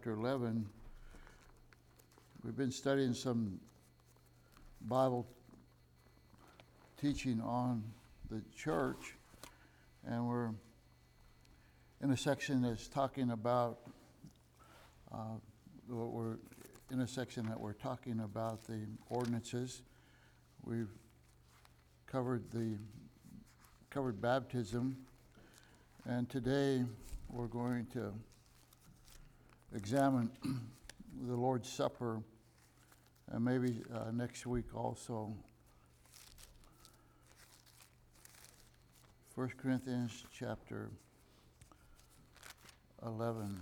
chapter 11. We've been studying some Bible teaching on the church, and we're in a section that's talking about, uh, we're in a section that we're talking about the ordinances. We've covered the covered baptism, and today we're going to examine the Lord's Supper, and maybe uh, next week also. 1 Corinthians chapter 11.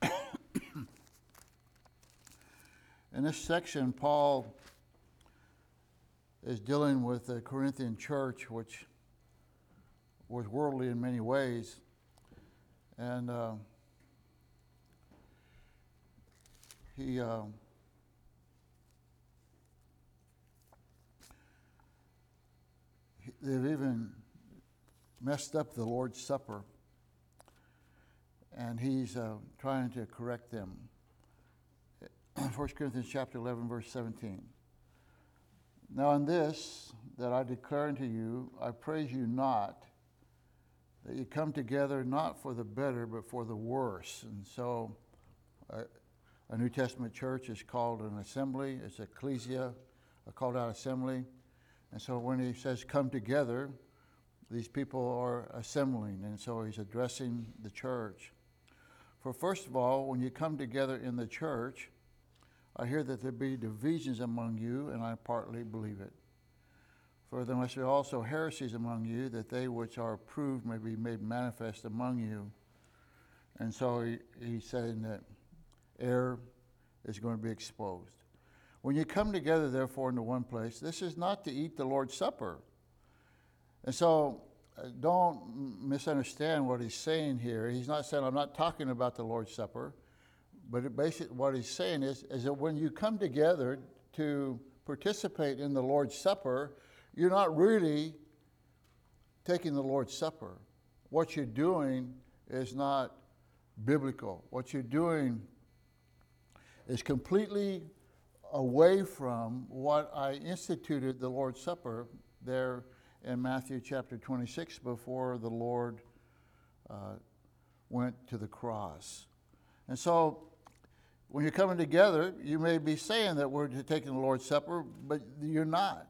In this section, Paul is dealing with the Corinthian church, which was worldly in many ways. And uh, he uh, they've even messed up the Lord's Supper, and he's uh, trying to correct them. 1 Corinthians chapter 11, verse 17. Now, in this that I declare unto you, I praise you not that you come together not for the better, but for the worse. And so, uh, a New Testament church is called an assembly, it's ecclesia, a called out assembly. And so, when he says come together, these people are assembling, and so he's addressing the church. For first of all, when you come together in the church, I hear that there be divisions among you, and I partly believe it. For there be also heresies among you, that they which are approved may be made manifest among you. And so he, he's saying that error is going to be exposed. When you come together, therefore, into one place, this is not to eat the Lord's Supper. And so uh, don't misunderstand what he's saying here. He's not saying, I'm not talking about the Lord's Supper. But basically, what he's saying is, is that when you come together to participate in the Lord's Supper, you're not really taking the Lord's Supper. What you're doing is not biblical. What you're doing is completely away from what I instituted the Lord's Supper there in Matthew chapter 26 before the Lord uh, went to the cross. And so when you're coming together, you may be saying that we're taking the Lord's Supper, but you're not.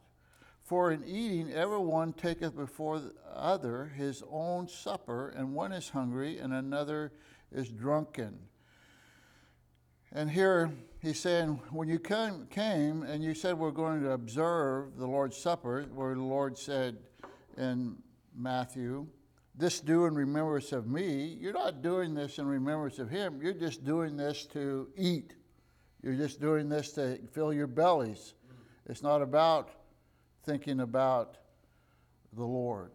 For in eating, every one taketh before the other his own supper, and one is hungry, and another is drunken. And here he's saying, when you came, came and you said we're going to observe the Lord's Supper, where the Lord said in Matthew, this do in remembrance of me, you're not doing this in remembrance of him. You're just doing this to eat. You're just doing this to fill your bellies. It's not about thinking about the Lord.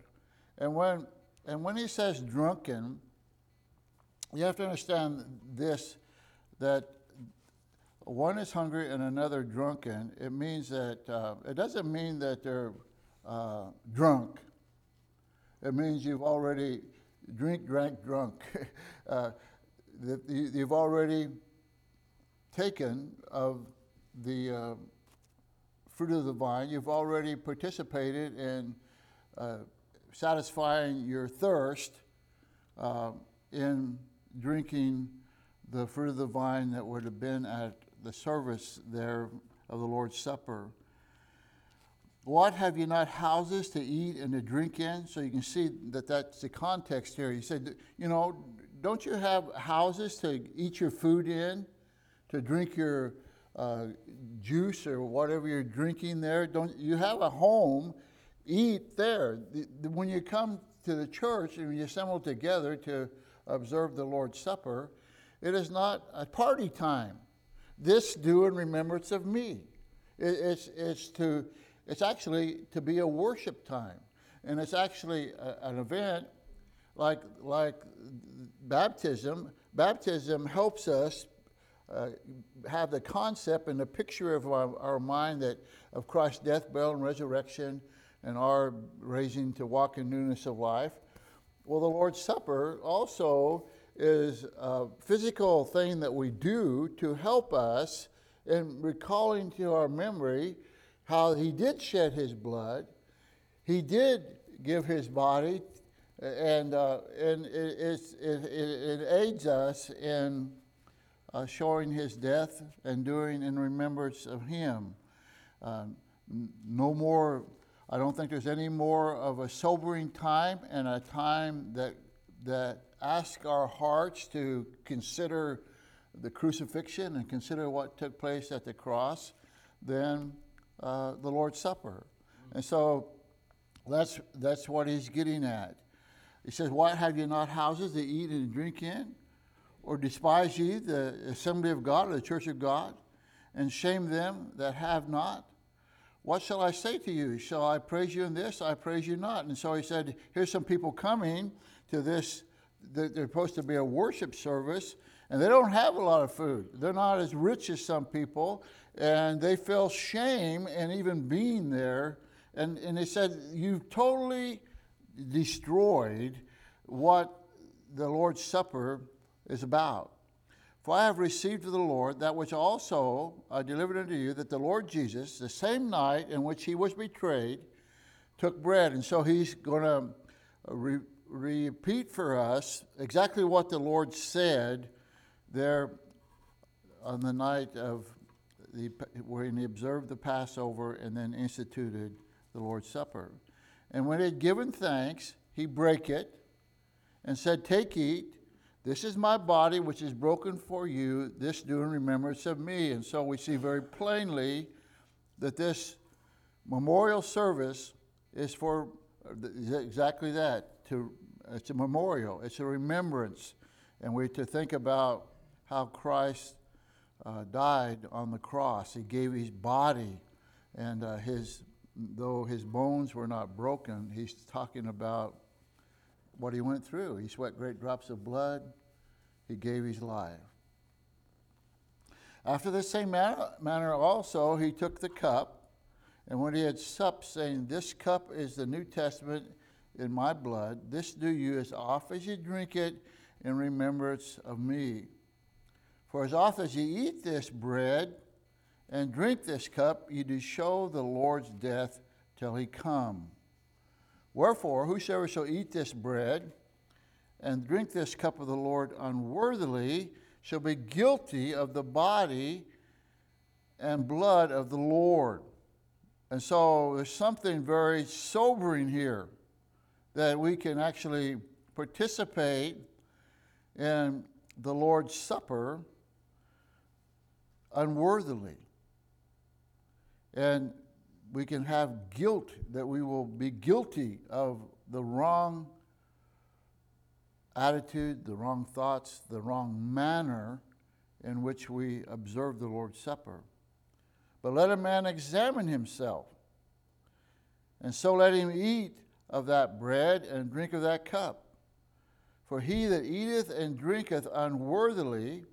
And when, and when he says drunken, you have to understand this that one is hungry and another drunken. It means that, uh, it doesn't mean that they're uh, drunk it means you've already drink, drank, drunk. uh, that you've already taken of the uh, fruit of the vine. You've already participated in uh, satisfying your thirst uh, in drinking the fruit of the vine that would have been at the service there of the Lord's Supper. What have you not houses to eat and to drink in? So you can see that that's the context here. He said, you know, don't you have houses to eat your food in, to drink your uh, juice or whatever you're drinking there? Don't you have a home? Eat there. When you come to the church and you assemble together to observe the Lord's Supper, it is not a party time. This do in remembrance of me. It's, it's to it's actually to be a worship time. And it's actually a, an event like, like baptism. Baptism helps us uh, have the concept and the picture of our, our, mind that of Christ's death, burial, and resurrection, and our raising to walk in newness of life. well, the Lord's Supper also is a physical thing that we do to help us in recalling to our memory how He did shed His blood, He did give His body, and, uh, and it, it, it, it, aids us in uh, showing His death and doing in remembrance of Him. Um, no more I don't think there's any more of a sobering time and a time that, that asks our hearts to consider the crucifixion and consider what took place at the cross than uh, the Lord's Supper. And so that's, that's what he's getting at. He says, Why have you not houses to eat and drink in? Or despise ye the assembly of God or the church of God, and shame them that have not? What shall I say to you? Shall I praise you in this? I praise you not. And so he said, Here's some people coming to this. They're supposed to be a worship service, and they don't have a lot of food. They're not as rich as some people, and they feel shame in even being there. And, and he said, You've totally destroyed what the Lord's Supper is about. For I have received of the Lord that which also I delivered unto you, that the Lord Jesus, the same night in which he was betrayed, took bread. And so he's going to uh, re- repeat for us exactly what the Lord said there on the night of the, when he observed the Passover and then instituted the Lord's Supper. And when he had given thanks, he brake it and said, Take, eat. This is my body, which is broken for you. This do in remembrance of me. And so we see very plainly that this memorial service is for exactly that. To, it's a memorial, it's a remembrance. And we to think about how Christ uh, died on the cross. He gave his body, and uh, his, though his bones were not broken, he's talking about what he went through. He sweat great drops of blood. He gave his life. After the same manner, also, he took the cup, and when he had supped, saying, This cup is the New Testament in my blood. This do you as oft as you drink it in remembrance of me. For as oft as ye eat this bread and drink this cup, ye do show the Lord's death till he come. Wherefore, whosoever shall eat this bread and drink this cup of the Lord unworthily shall be guilty of the body and blood of the Lord. And so there's something very sobering here that we can actually participate in the Lord's Supper unworthily. And we can have guilt that we will be guilty of the wrong attitude, the wrong thoughts, the wrong manner in which we observe the Lord's Supper. But let a man examine himself, and so let him eat of that bread and drink of that cup. For he that eateth and drinketh unworthily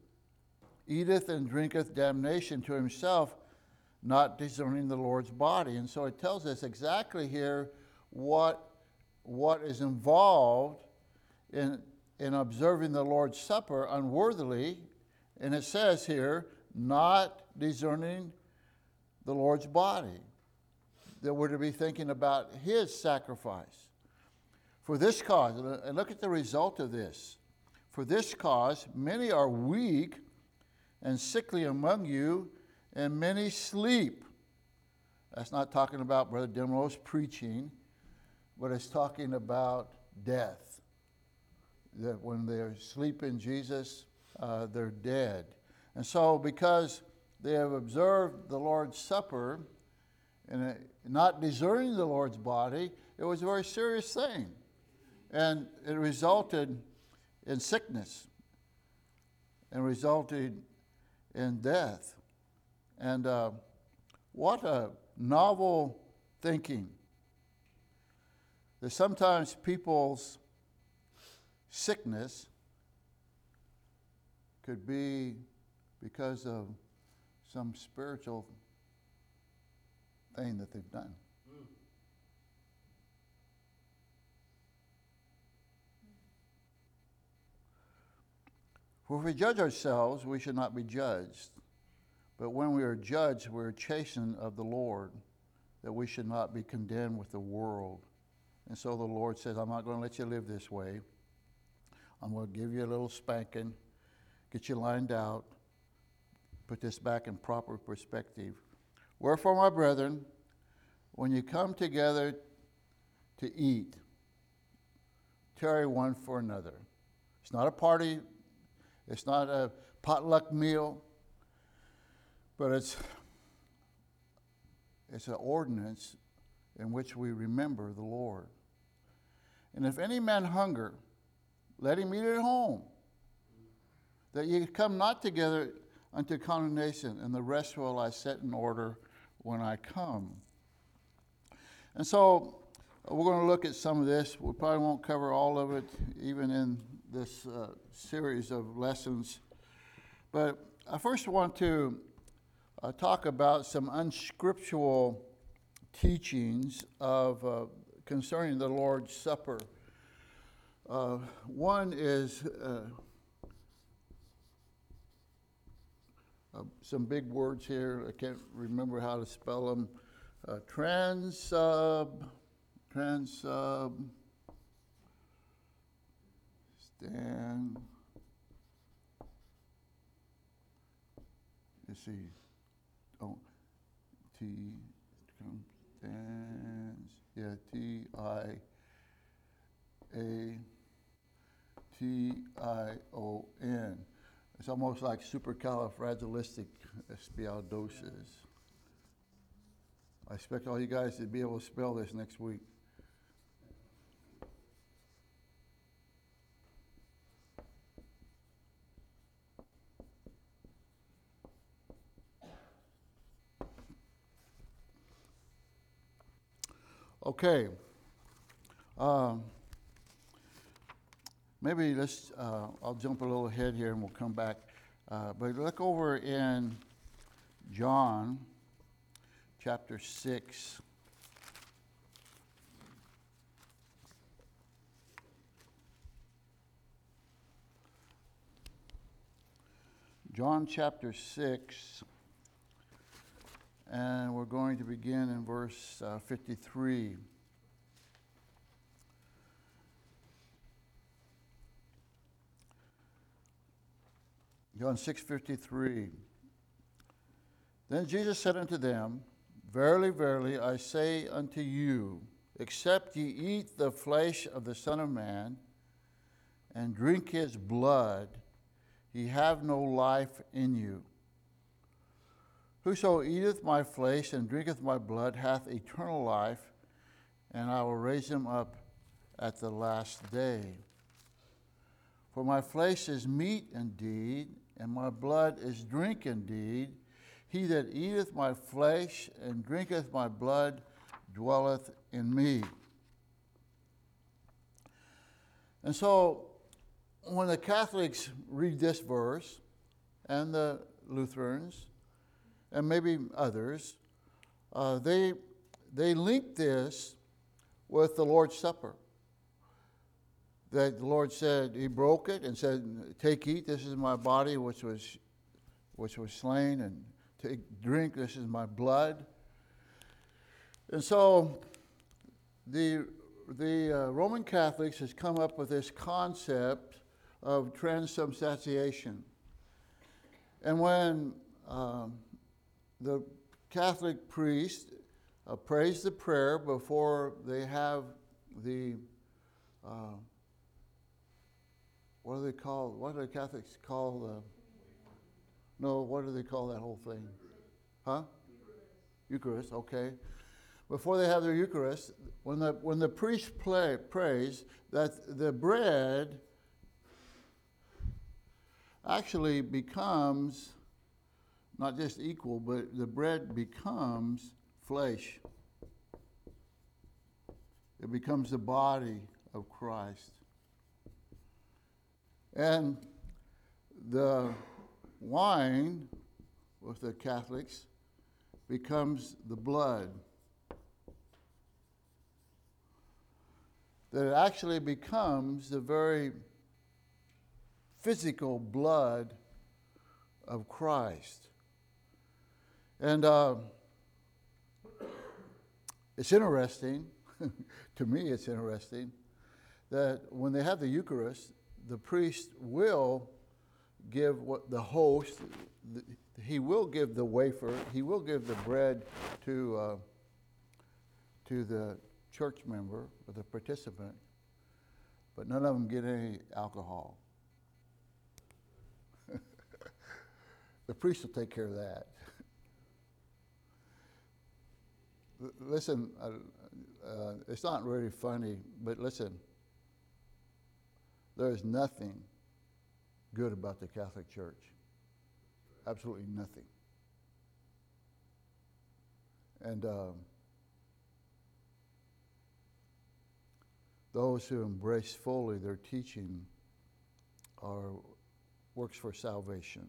eateth and drinketh damnation to himself not discerning the Lord's body. And so it tells us exactly here what, what is involved in, in observing the Lord's Supper unworthily. And it says here, not discerning the Lord's body. That we're to be thinking about his sacrifice. For this cause, and look at the result of this. For this cause, many are weak and sickly among you, and many sleep. That's not talking about Brother Demo's preaching, but it's talking about death. That when they sleep in Jesus, uh, they're dead. And so, because they have observed the Lord's Supper and not discerning the Lord's body, it was a very serious thing. And it resulted in sickness and resulted in death. And uh, what a novel thinking. That sometimes people's sickness could be because of some spiritual thing that they've done. For if we judge ourselves, we should not be judged. But when we are judged, we are chastened of the Lord, that we should not be condemned with the world. And so the Lord says, I'm not going to let you live this way. I'm going to give you a little spanking, get you lined out, put this back in proper perspective. Wherefore, my brethren, when you come together to eat, tarry one for another. It's not a party, it's not a potluck meal, but it's, it's an ordinance in which we remember the Lord. And if any man hunger, let him eat at home, that ye come not together unto condemnation, and the rest will I set in order when I come. And so we're going to look at some of this. We probably won't cover all of it, even in this uh, series of lessons. But I first want to uh, talk about some unscriptural teachings of uh, concerning the Lord's Supper. Uh, one is uh, uh, some big words here. I can't remember how to spell them. Uh, transub, transub, stand. Let's see. Oh, T, stands. Yeah, T I A T I O N. It's almost like supercalifragilisticexpialidocious. I expect all you guys to be able to spell this next week. Okay. Um, maybe let's, uh, I'll jump a little ahead here and we'll come back. Uh, but look over in John chapter 6. John chapter 6, and we're going to begin in verse uh, 53. John 6:53 Then Jesus said unto them, Verily, verily, I say unto you, except ye eat the flesh of the Son of Man and drink his blood, ye have no life in you. Whoso eateth my flesh and drinketh my blood hath eternal life, and I will raise him up at the last day. For my flesh is meat indeed, and my blood is drink indeed. He that eateth my flesh and drinketh my blood dwelleth in me. And so, when the Catholics read this verse, and the Lutherans, and maybe others, uh, they, they link this with the Lord's Supper. That the Lord said, He broke it and said, Take, eat, this is my body which was, which was slain, and take, drink, this is my blood. And so the, the uh, Roman Catholics has come up with this concept of transubstantiation. And when um, the Catholic priest uh, prays the prayer before they have the, uh, what do they call, what do Catholics call the, no, what do they call that whole thing? Huh? Eucharist, okay. Before they have their Eucharist, when the, when the priest play, prays, that the bread actually becomes not just equal, but the bread becomes flesh. It becomes the body of Christ. And the wine with the Catholics becomes the blood. That it actually becomes the very physical blood of Christ. And uh, it's interesting, to me, it's interesting, that when they have the Eucharist, the priest will give what the host, the, he will give the wafer, he will give the bread to, uh, to the church member or the participant, but none of them get any alcohol. the priest will take care of that. listen, uh, uh, it's not really funny, but listen, there's nothing good about the Catholic Church. Absolutely nothing. And um, those who embrace fully their teaching are works for salvation.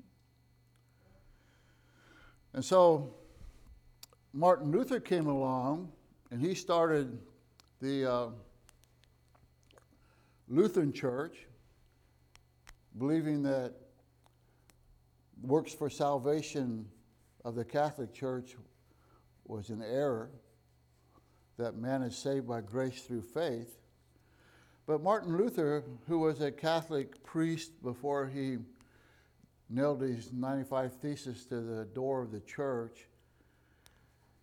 And so Martin Luther came along and he started the uh, Lutheran Church, believing that works for salvation of the Catholic Church was an error, that man is saved by grace through faith. But Martin Luther, who was a Catholic priest before he nailed his 95 Theses to the door of the church,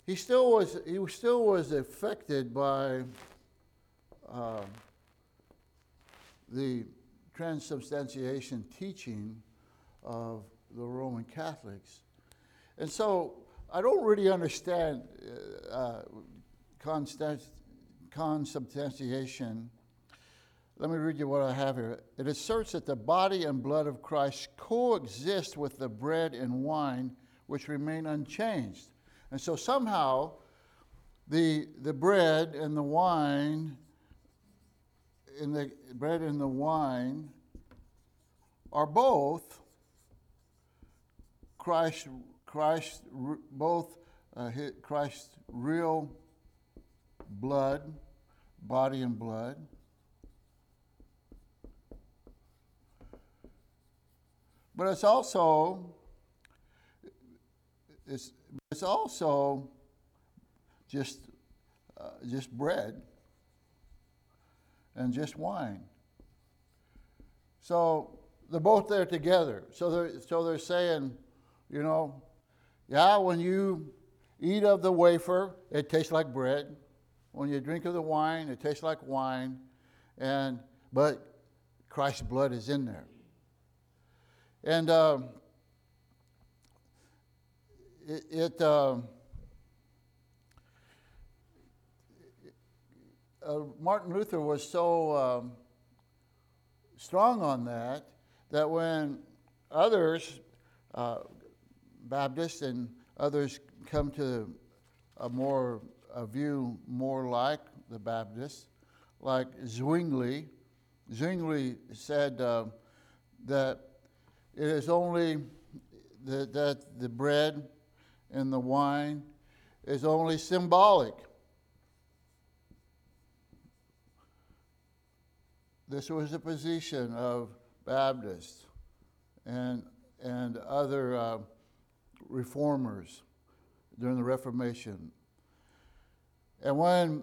he still was, he still was affected by uh, the transubstantiation teaching of the Roman Catholics. And so I don't really understand uh, uh consubstantiation. Let me read you what I have here. It asserts that the body and blood of Christ coexist with the bread and wine, which remain unchanged. And so somehow the, the bread and the wine, in the bread and the wine are both Christ, Christ, both uh, Christ's real blood, body and blood. But it's also it's it's also just, uh, just bread and just wine. So they're both there together. So they're, so they're saying, you know, yeah, when you eat of the wafer, it tastes like bread. When you drink of the wine, it tastes like wine. And but Christ's blood is in there. And um, it, it um, uh, Martin Luther was so um, strong on that that when others, uh, Baptists and others, come to a more a view more like the Baptists, like Zwingli, Zwingli said uh, that it is only the, that the bread and the wine is only symbolic. This was a position of Baptists and, and other uh, reformers during the Reformation. And when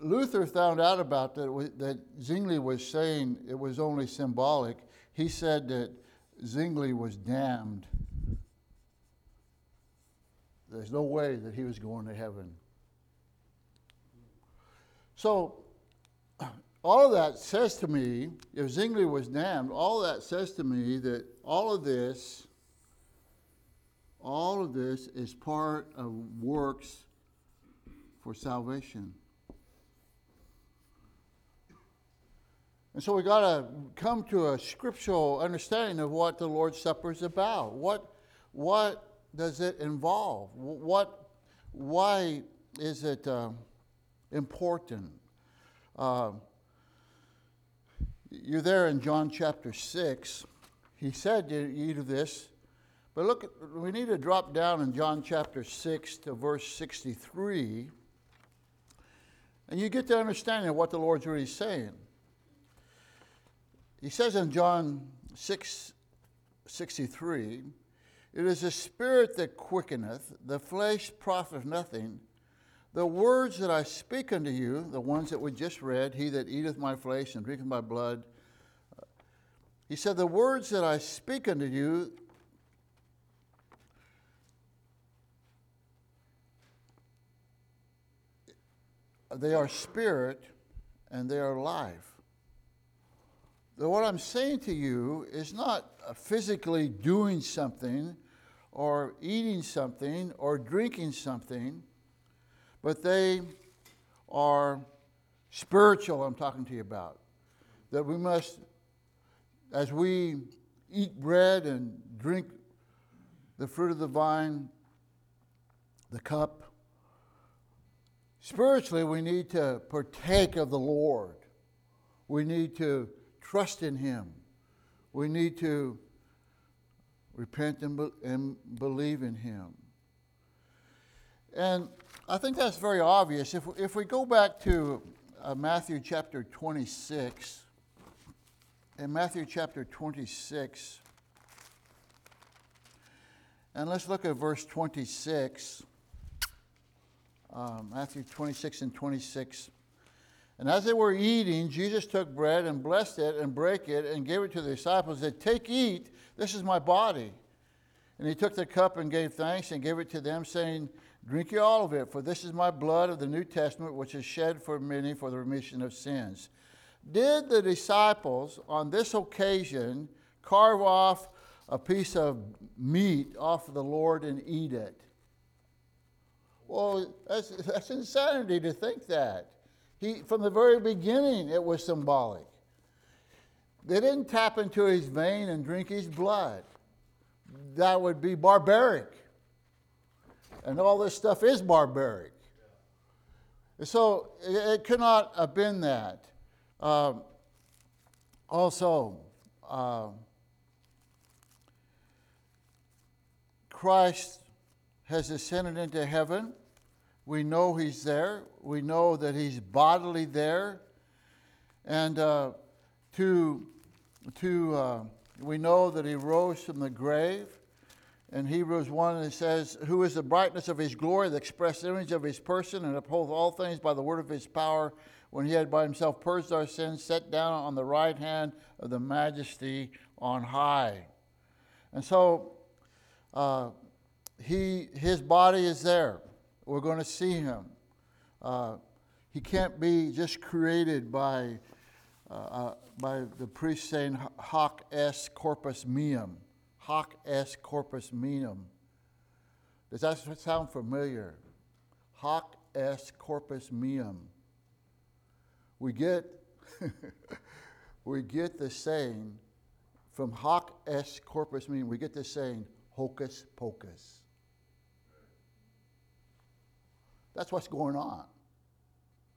Luther found out about that, that Zwingli was saying it was only symbolic, he said that Zwingli was damned there's no way that he was going to heaven. So, all of that says to me, if Zwingli was damned, all that says to me that all of this, all of this is part of works for salvation. And so we got to come to a scriptural understanding of what the Lord's Supper is about. What, what does it involve? What, why is it uh, important? Uh, you're there in John chapter 6. He said to eat of this, but look, we need to drop down in John chapter 6 to verse 63, and you get the understanding of what the Lord's really saying. He says in John 663 It is the spirit that quickeneth, the flesh profiteth nothing. The words that I speak unto you, the ones that we just read, he that eateth my flesh and drinketh my blood, uh, he said, The words that I speak unto you, they are spirit and they are life. What I'm saying to you is not uh, physically doing something or eating something or drinking something, but they are spiritual, I'm talking to you about. That we must, as we eat bread and drink the fruit of the vine, the cup, spiritually we need to partake of the Lord. We need to trust in Him. We need to repent and, be- and believe in Him. And I think that's very obvious. If, if we go back to uh, Matthew chapter 26, in Matthew chapter 26, and let's look at verse 26. Um, Matthew 26 and 26. And as they were eating, Jesus took bread and blessed it and brake it and gave it to the disciples. Said, Take, eat, this is my body. And he took the cup and gave thanks and gave it to them, saying, Drink ye all of it, for this is my blood of the New Testament, which is shed for many for the remission of sins. Did the disciples on this occasion carve off a piece of meat off of the Lord and eat it? Well, that's, that's insanity to think that. He, from the very beginning, it was symbolic. They didn't tap into his vein and drink his blood. That would be barbaric. And all this stuff is barbaric. So it, could not have been that. Um, also, uh, Christ has ascended into heaven. We know he's there. We know that he's bodily there. And uh, to, to, uh, we know that he rose from the grave. In Hebrews 1, it says, Who is the brightness of his glory, the express image of his person, and upholds all things by the word of his power, when he had by himself purged our sins, set down on the right hand of the majesty on high. And so, uh, he, his body is there. We're going to see him. Uh, he can't be just created by, uh, uh, by the priest saying, hoc est corpus meum. Hoc est corpus meum. Does that sound familiar? Hoc est corpus meum. We get, we get the saying from hoc est corpus meum, we get the saying hocus pocus. That's what's going on.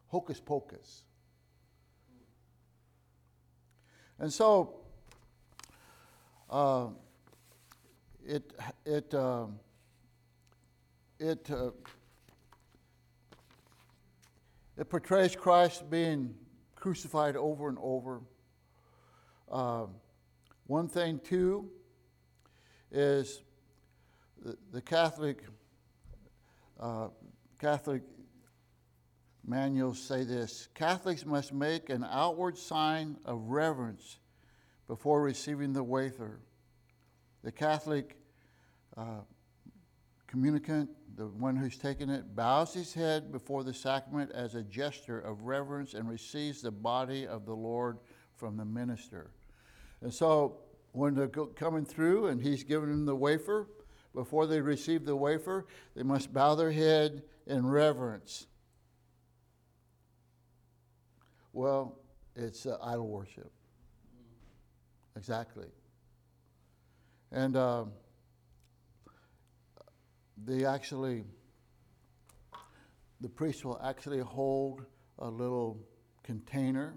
Hocus pocus. And so, uh, it, it, uh, it, uh, it portrays Christ being crucified over and over. Uh, one thing, too, is the, the Catholic uh, Catholic manuals say this Catholics must make an outward sign of reverence before receiving the wafer. The Catholic uh, communicant, the one who's taking it, bows his head before the sacrament as a gesture of reverence and receives the body of the Lord from the minister. And so when they're coming through and he's giving them the wafer, before they receive the wafer, they must bow their head in reverence. Well, it's uh, idol worship. Exactly. And uh, they actually, the priest will actually hold a little container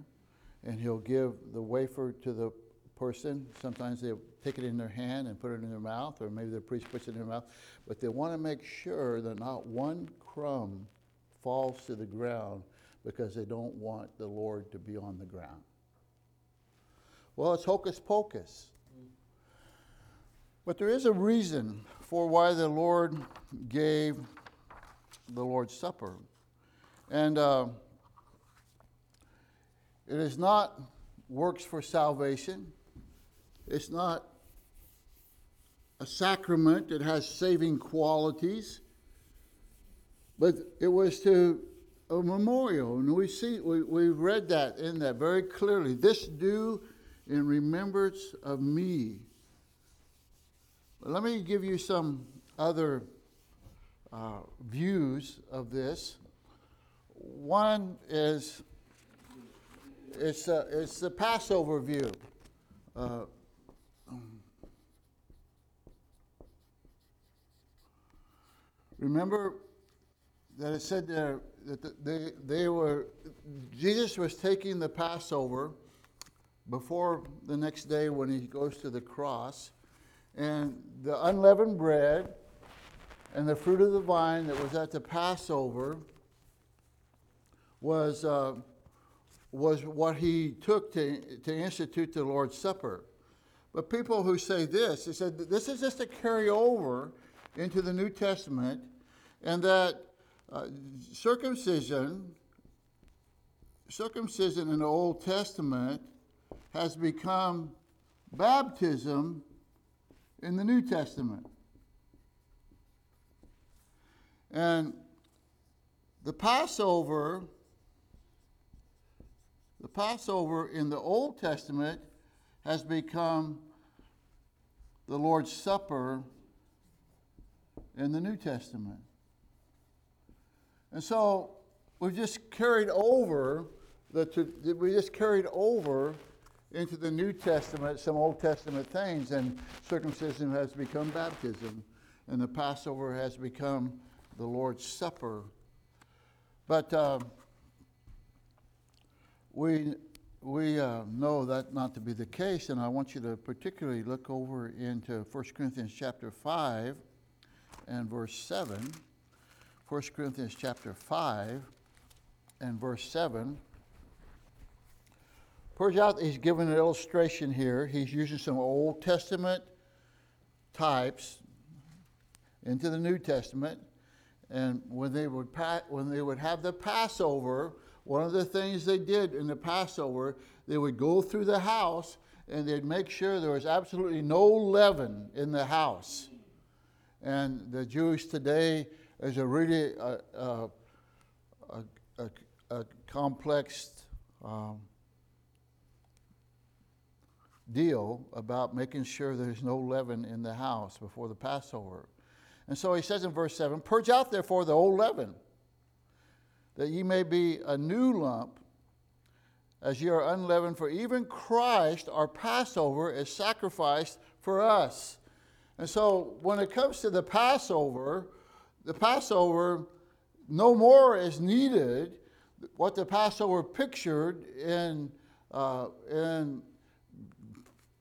and he'll give the wafer to the person. Sometimes they take it in their hand and put it in their mouth, or maybe the priest puts it in their mouth. But they want to make sure that not one crumb falls to the ground because they don't want the Lord to be on the ground. Well, it's hocus pocus. But there is a reason for why the Lord gave the Lord's Supper. And uh, it is not works for salvation, it's not a sacrament that has saving qualities, but it was to a memorial. And we see, we, we read that in that very clearly. This do in remembrance of me. Let me give you some other uh, views of this. One is it's, uh, it's the Passover view. Uh, remember that it said there that they, they were, Jesus was taking the Passover before the next day when he goes to the cross, and the unleavened bread and the fruit of the vine that was at the Passover was, uh, was what he took to, to institute the Lord's Supper. But people who say this, they said this is just a carryover into the New Testament, and that uh, circumcision, circumcision in the Old Testament has become baptism in the New Testament. And the Passover, the Passover in the Old Testament has become the Lord's Supper in the New Testament. And so we've just carried over the we just carried over into the New Testament some Old Testament things, and circumcision has become baptism, and the Passover has become the Lord's Supper. But uh, we we uh, know that not to be the case, and I want you to particularly look over into 1 Corinthians chapter 5 and verse 7. 1 Corinthians chapter 5 and verse 7. He's given an illustration here. He's using some Old Testament types into the New Testament. And when they would, when they would have the Passover, one of the things they did in the Passover, they would go through the house and they'd make sure there was absolutely no leaven in the house. And the Jews today is a really uh, uh, a, a, a, complex um, deal about making sure there's no leaven in the house before the Passover. And so he says in verse 7 Purge out therefore the old leaven, that ye may be a new lump, as ye are unleavened, for even Christ, our Passover, is sacrificed for us. And so when it comes to the Passover, the Passover no more is needed. What the Passover pictured in, uh, in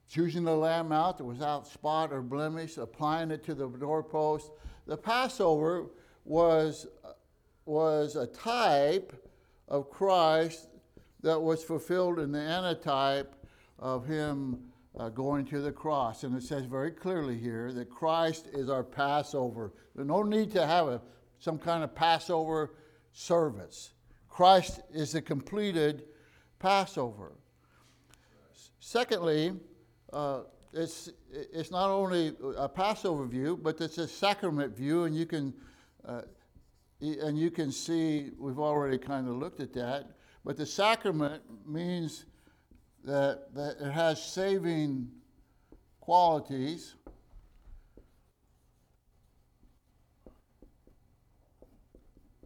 choosing the lamb out that was without spot or blemish, applying it to the doorpost. The Passover was, was a type of Christ that was fulfilled in the antitype of him uh, going to the cross. And it says very clearly here that Christ is our Passover. There's no need to have a, some kind of Passover service. Christ is the completed Passover. Secondly, uh, it's, it's not only a Passover view, but it's a sacrament view, and you can, uh, and you can see, we've already kind of looked at that, but the sacrament means that, that it has saving qualities.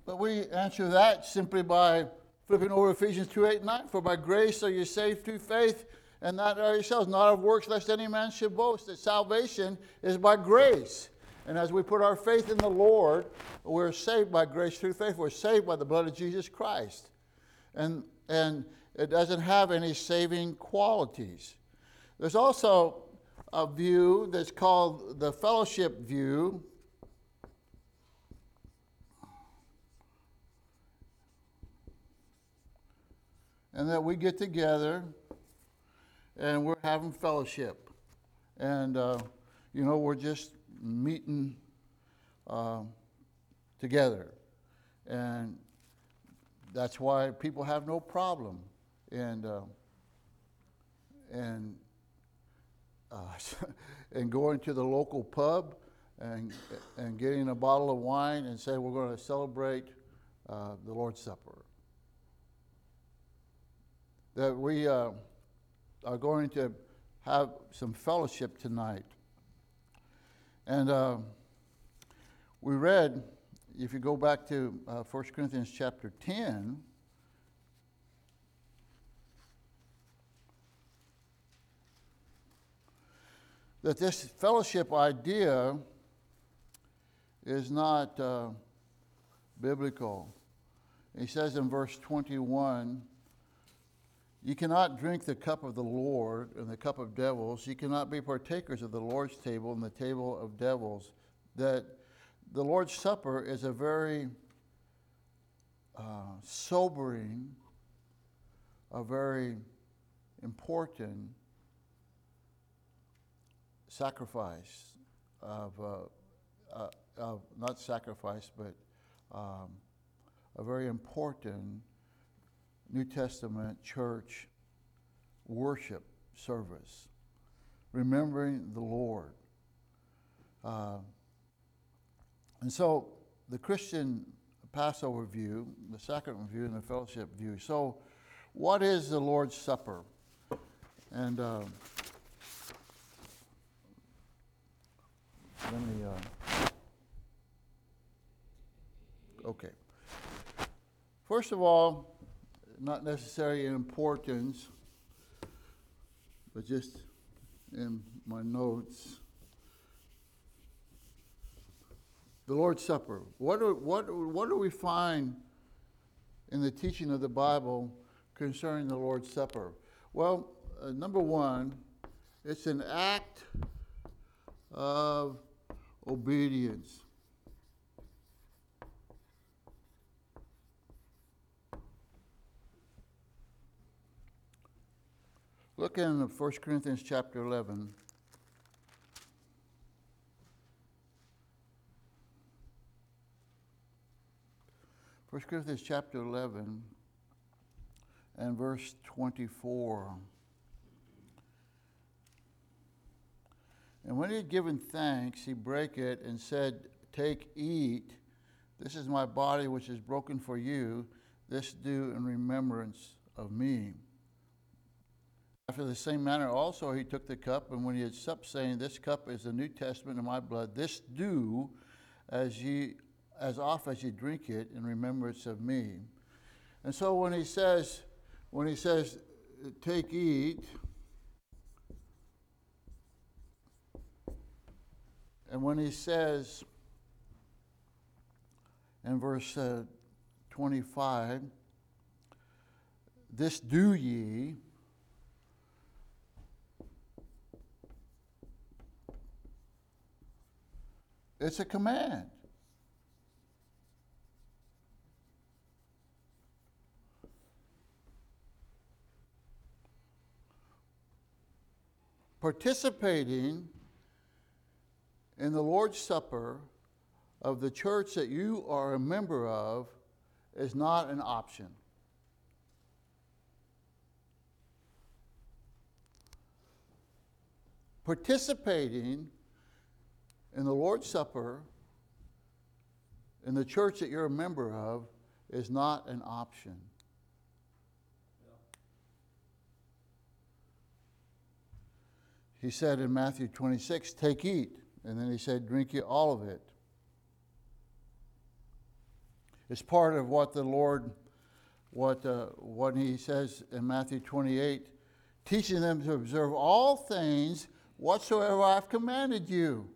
But we answer that simply by flipping over Ephesians 2 8 9. For by grace are you saved through faith, and not of not of works, lest any man should boast. That salvation is by grace. And as we put our faith in the Lord, we're saved by grace through faith. We're saved by the blood of Jesus Christ. And, and it doesn't have any saving qualities. There's also a view that's called the fellowship view. And that we get together and we're having fellowship. And, uh, you know, we're just meeting um, together. And that's why people have no problem and uh, and uh, and going to the local pub and and getting a bottle of wine and say we're going to celebrate uh, the Lord's Supper. That we uh, are going to have some fellowship tonight, and uh, we read if you go back to uh, 1 Corinthians chapter 10, that this fellowship idea is not uh, biblical. He says in verse 21 You cannot drink the cup of the Lord and the cup of devils. You cannot be partakers of the Lord's table and the table of devils. That the Lord's Supper is a very uh, sobering, a very important sacrifice of, uh, uh, of not sacrifice, but um, a very important New Testament church worship service, remembering the Lord. Uh, and so the Christian Passover view, the sacrament view, and the fellowship view. So, what is the Lord's Supper? And uh, let me. Uh, okay. First of all, not necessarily in importance, but just in my notes. the Lord's Supper. What do, what, what do we find in the teaching of the Bible concerning the Lord's Supper? Well, uh, number one, it's an act of obedience. Look in 1 Corinthians chapter 11. 1 Corinthians chapter 11 and verse 24. And when he had given thanks, he brake it and said, Take, eat. This is my body which is broken for you. This do in remembrance of me. After the same manner also he took the cup, and when he had supped, saying, This cup is the New Testament in my blood, this do as ye as oft as ye drink it in remembrance of me. And so when he says, when he says, take, eat, and when he says in verse uh, 25, this do ye, it's a command. participating in the Lord's Supper of the church that you are a member of is not an option. Participating in the Lord's Supper in the church that you're a member of is not an option. he said in Matthew 26, Take, eat. And then he said, Drink ye all of it. It's part of what the Lord, what, uh, what he says in Matthew 28, teaching them to observe all things whatsoever I've commanded you.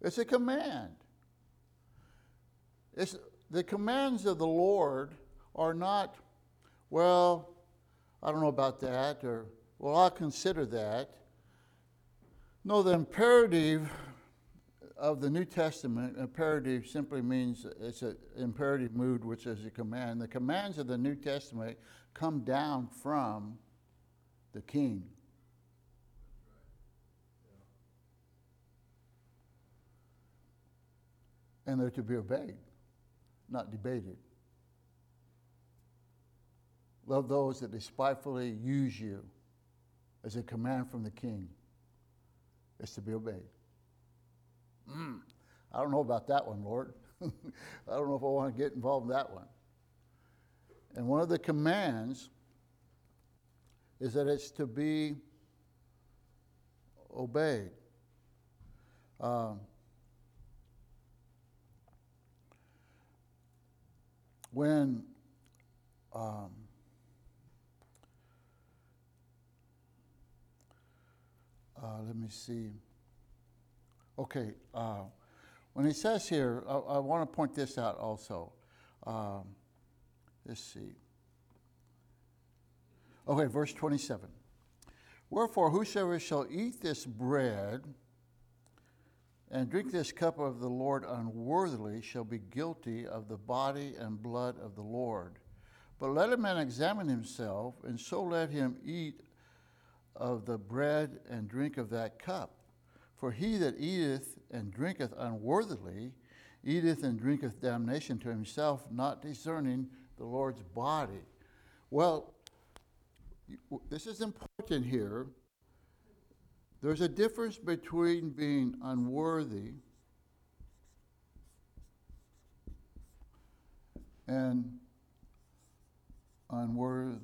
It's a command. It's, the commands of the Lord are not, well, I don't know about that, or, well, I'll consider that. No, the imperative of the New Testament, imperative simply means it's an imperative mood, which is a command. The commands of the New Testament come down from the king. And they're to be obeyed, not debated. Love those that despitefully use you as a command from the king is to be obeyed. Mm, I don't know about that one, Lord. I don't know if I want to get involved in that one. And one of the commands is that it's to be obeyed. Um, when um, uh, let me see. Okay, uh, when he says here, I, I want to point this out also. Um, let's see. Okay, verse 27. Wherefore, whosoever shall eat this bread and drink this cup of the Lord unworthily shall be guilty of the body and blood of the Lord. But let a man examine himself, and so let him eat of the bread and drink of that cup. For he that eateth and drinketh unworthily eateth and drinketh damnation to himself, not discerning the Lord's body. Well, this is important here. There's a difference between being unworthy and unworthily.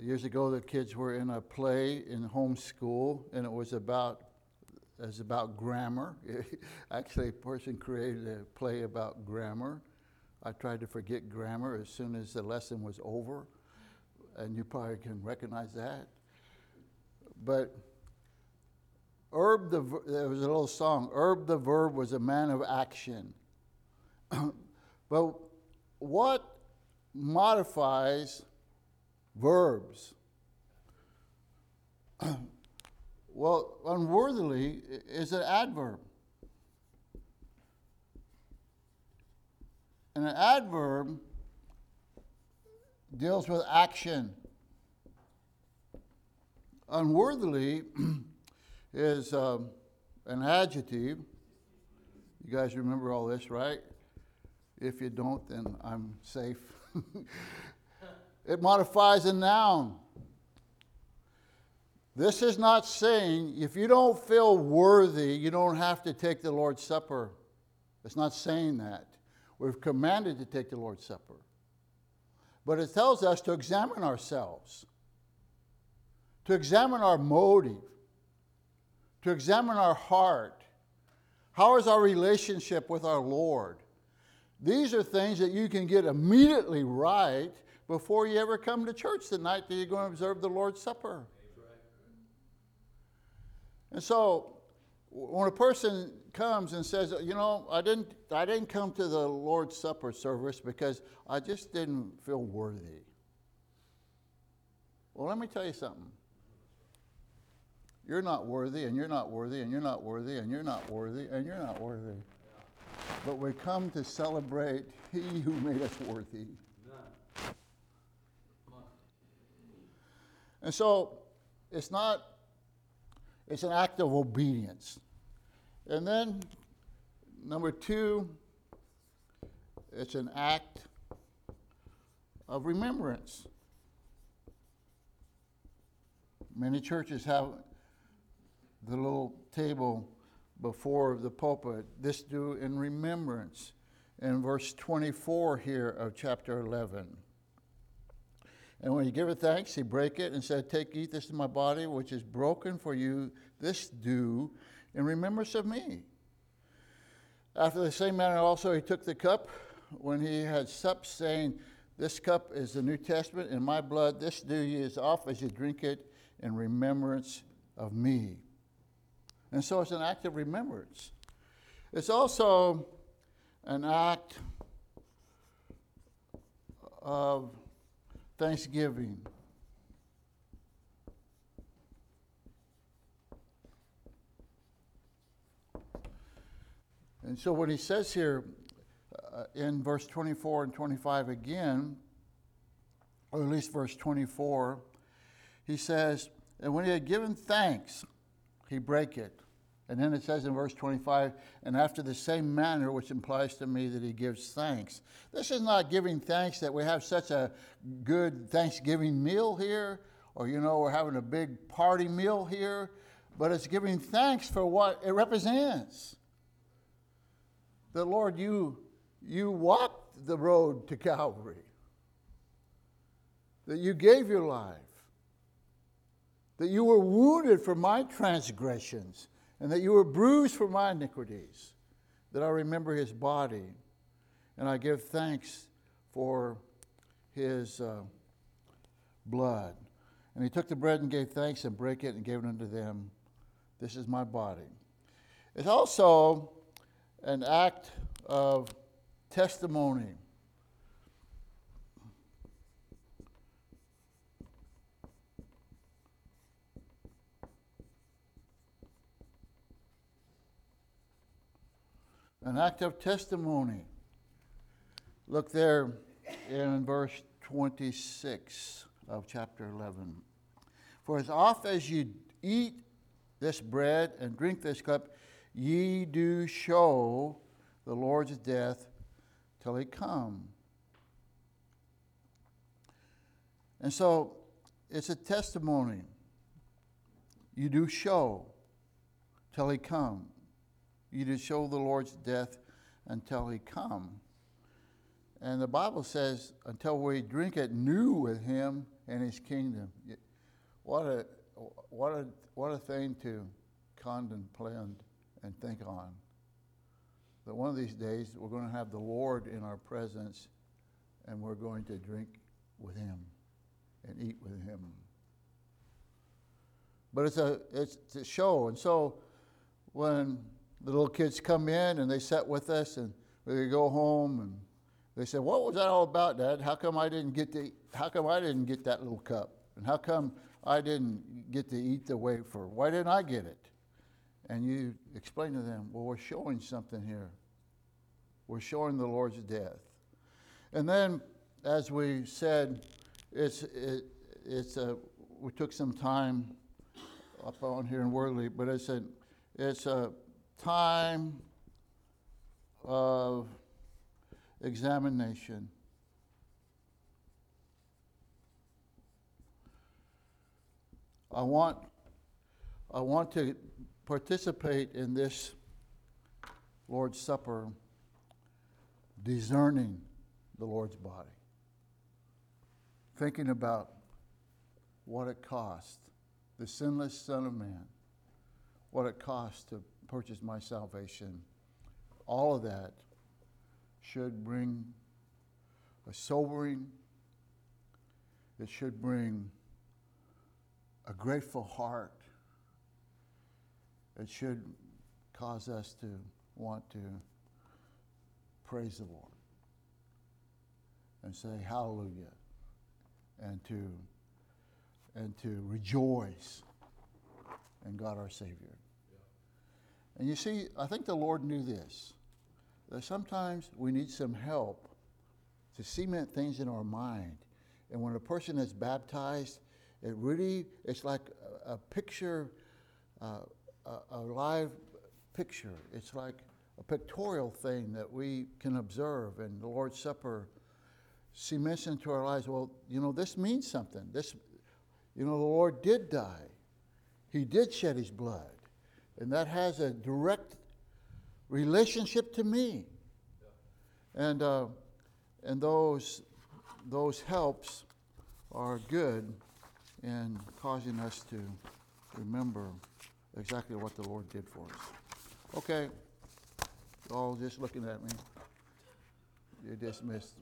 Years ago, the kids were in a play in homeschool, and it was about as about grammar. Actually, a person created a play about grammar. I tried to forget grammar as soon as the lesson was over, and you probably can recognize that. But Herb the there was a little song. Herb the verb was a man of action. but what modifies verbs? well, unworthily is an adverb. And an adverb deals with action. Unworthily is um, an adjective. You guys remember all this, right? If you don't, then I'm safe. it modifies a noun. This is not saying if you don't feel worthy, you don't have to take the Lord's Supper. It's not saying that. We're commanded to take the Lord's Supper. But it tells us to examine ourselves, to examine our motive, to examine our heart. How is our relationship with our Lord? These are things that you can get immediately right before you ever come to church the night that you're going to observe the Lord's Supper. And so when a person comes and says, you know, I didn't, I didn't come to the Lord's Supper service because I just didn't feel worthy. Well, let me tell you something. You're not worthy, and you're not worthy, and you're not worthy, and you're not worthy, and you're not worthy. But we come to celebrate He who made us worthy. And so it's not it's an act of obedience. And then, number two, it's an act of remembrance. Many churches have the little table before the pulpit. This do in remembrance. In verse 24 here of chapter 11. And when he give it thanks, he break it and said, Take, eat, this is my body, which is broken for you. This do in remembrance of me. After the same manner also he took the cup when he had supped, saying, This cup is the New Testament in my blood. This do ye as oft as you drink it in remembrance of me. And so it's an act of remembrance. It's also an act of thanksgiving. And so, what he says here uh, in verse 24 and 25 again, or at least verse 24, he says, And when he had given thanks, he brake it. And then it says in verse 25, and after the same manner, which implies to me that he gives thanks. This is not giving thanks that we have such a good Thanksgiving meal here, or, you know, we're having a big party meal here, but it's giving thanks for what it represents. The Lord, you, you walked the road to Calvary, that you gave your life, that you were wounded for my transgressions and that you were bruised for my iniquities, that I remember his body, and I give thanks for his uh, blood. And he took the bread and gave thanks and brake it and gave it unto them. This is my body. It's also an act of testimony. an act of testimony. Look there in verse 26 of chapter 11. For as oft as you eat this bread and drink this cup, ye do show the Lord's death till he come. And so it's a testimony. You do show till he come you do show the Lord's death until he come. And the Bible says, until we drink it new with him and his kingdom. What a, what a, what a thing to contemplate and think on. That one of these days we're going to have the Lord in our presence and we're going to drink with him and eat with him. But it's a, it's a show. And so when the little kids come in and they sit with us and we go home and they said, "What was that all about, Dad? How come I didn't get to? How come I didn't get that little cup? And how come I didn't get to eat the wafer? Why didn't I get it?" And you explain to them, "Well, we're showing something here. We're showing the Lord's death." And then, as we said, it's it, it's a we took some time up on here in Worldly, but it's a it's a time of examination. I want, I want to participate in this Lord's Supper, discerning the Lord's body, thinking about what it cost, the sinless Son of Man, what it cost to purchase my salvation. All of that should bring a sobering, it should bring a grateful heart. It should cause us to want to praise the Lord and say hallelujah and to and to rejoice in God our Savior. And you see, I think the Lord knew this that sometimes we need some help to cement things in our mind. And when a person is baptized, it really, it's like a, a picture, uh, a, a live picture. It's like a pictorial thing that we can observe. And the Lord's Supper cements into our lives, well, you know, this means something. This, you know, the Lord did die. He did shed his blood. And that has a direct relationship to me. And, uh, and those, those helps are good in causing us to remember exactly what the Lord did for us. Okay, all just looking at me. You're dismissed.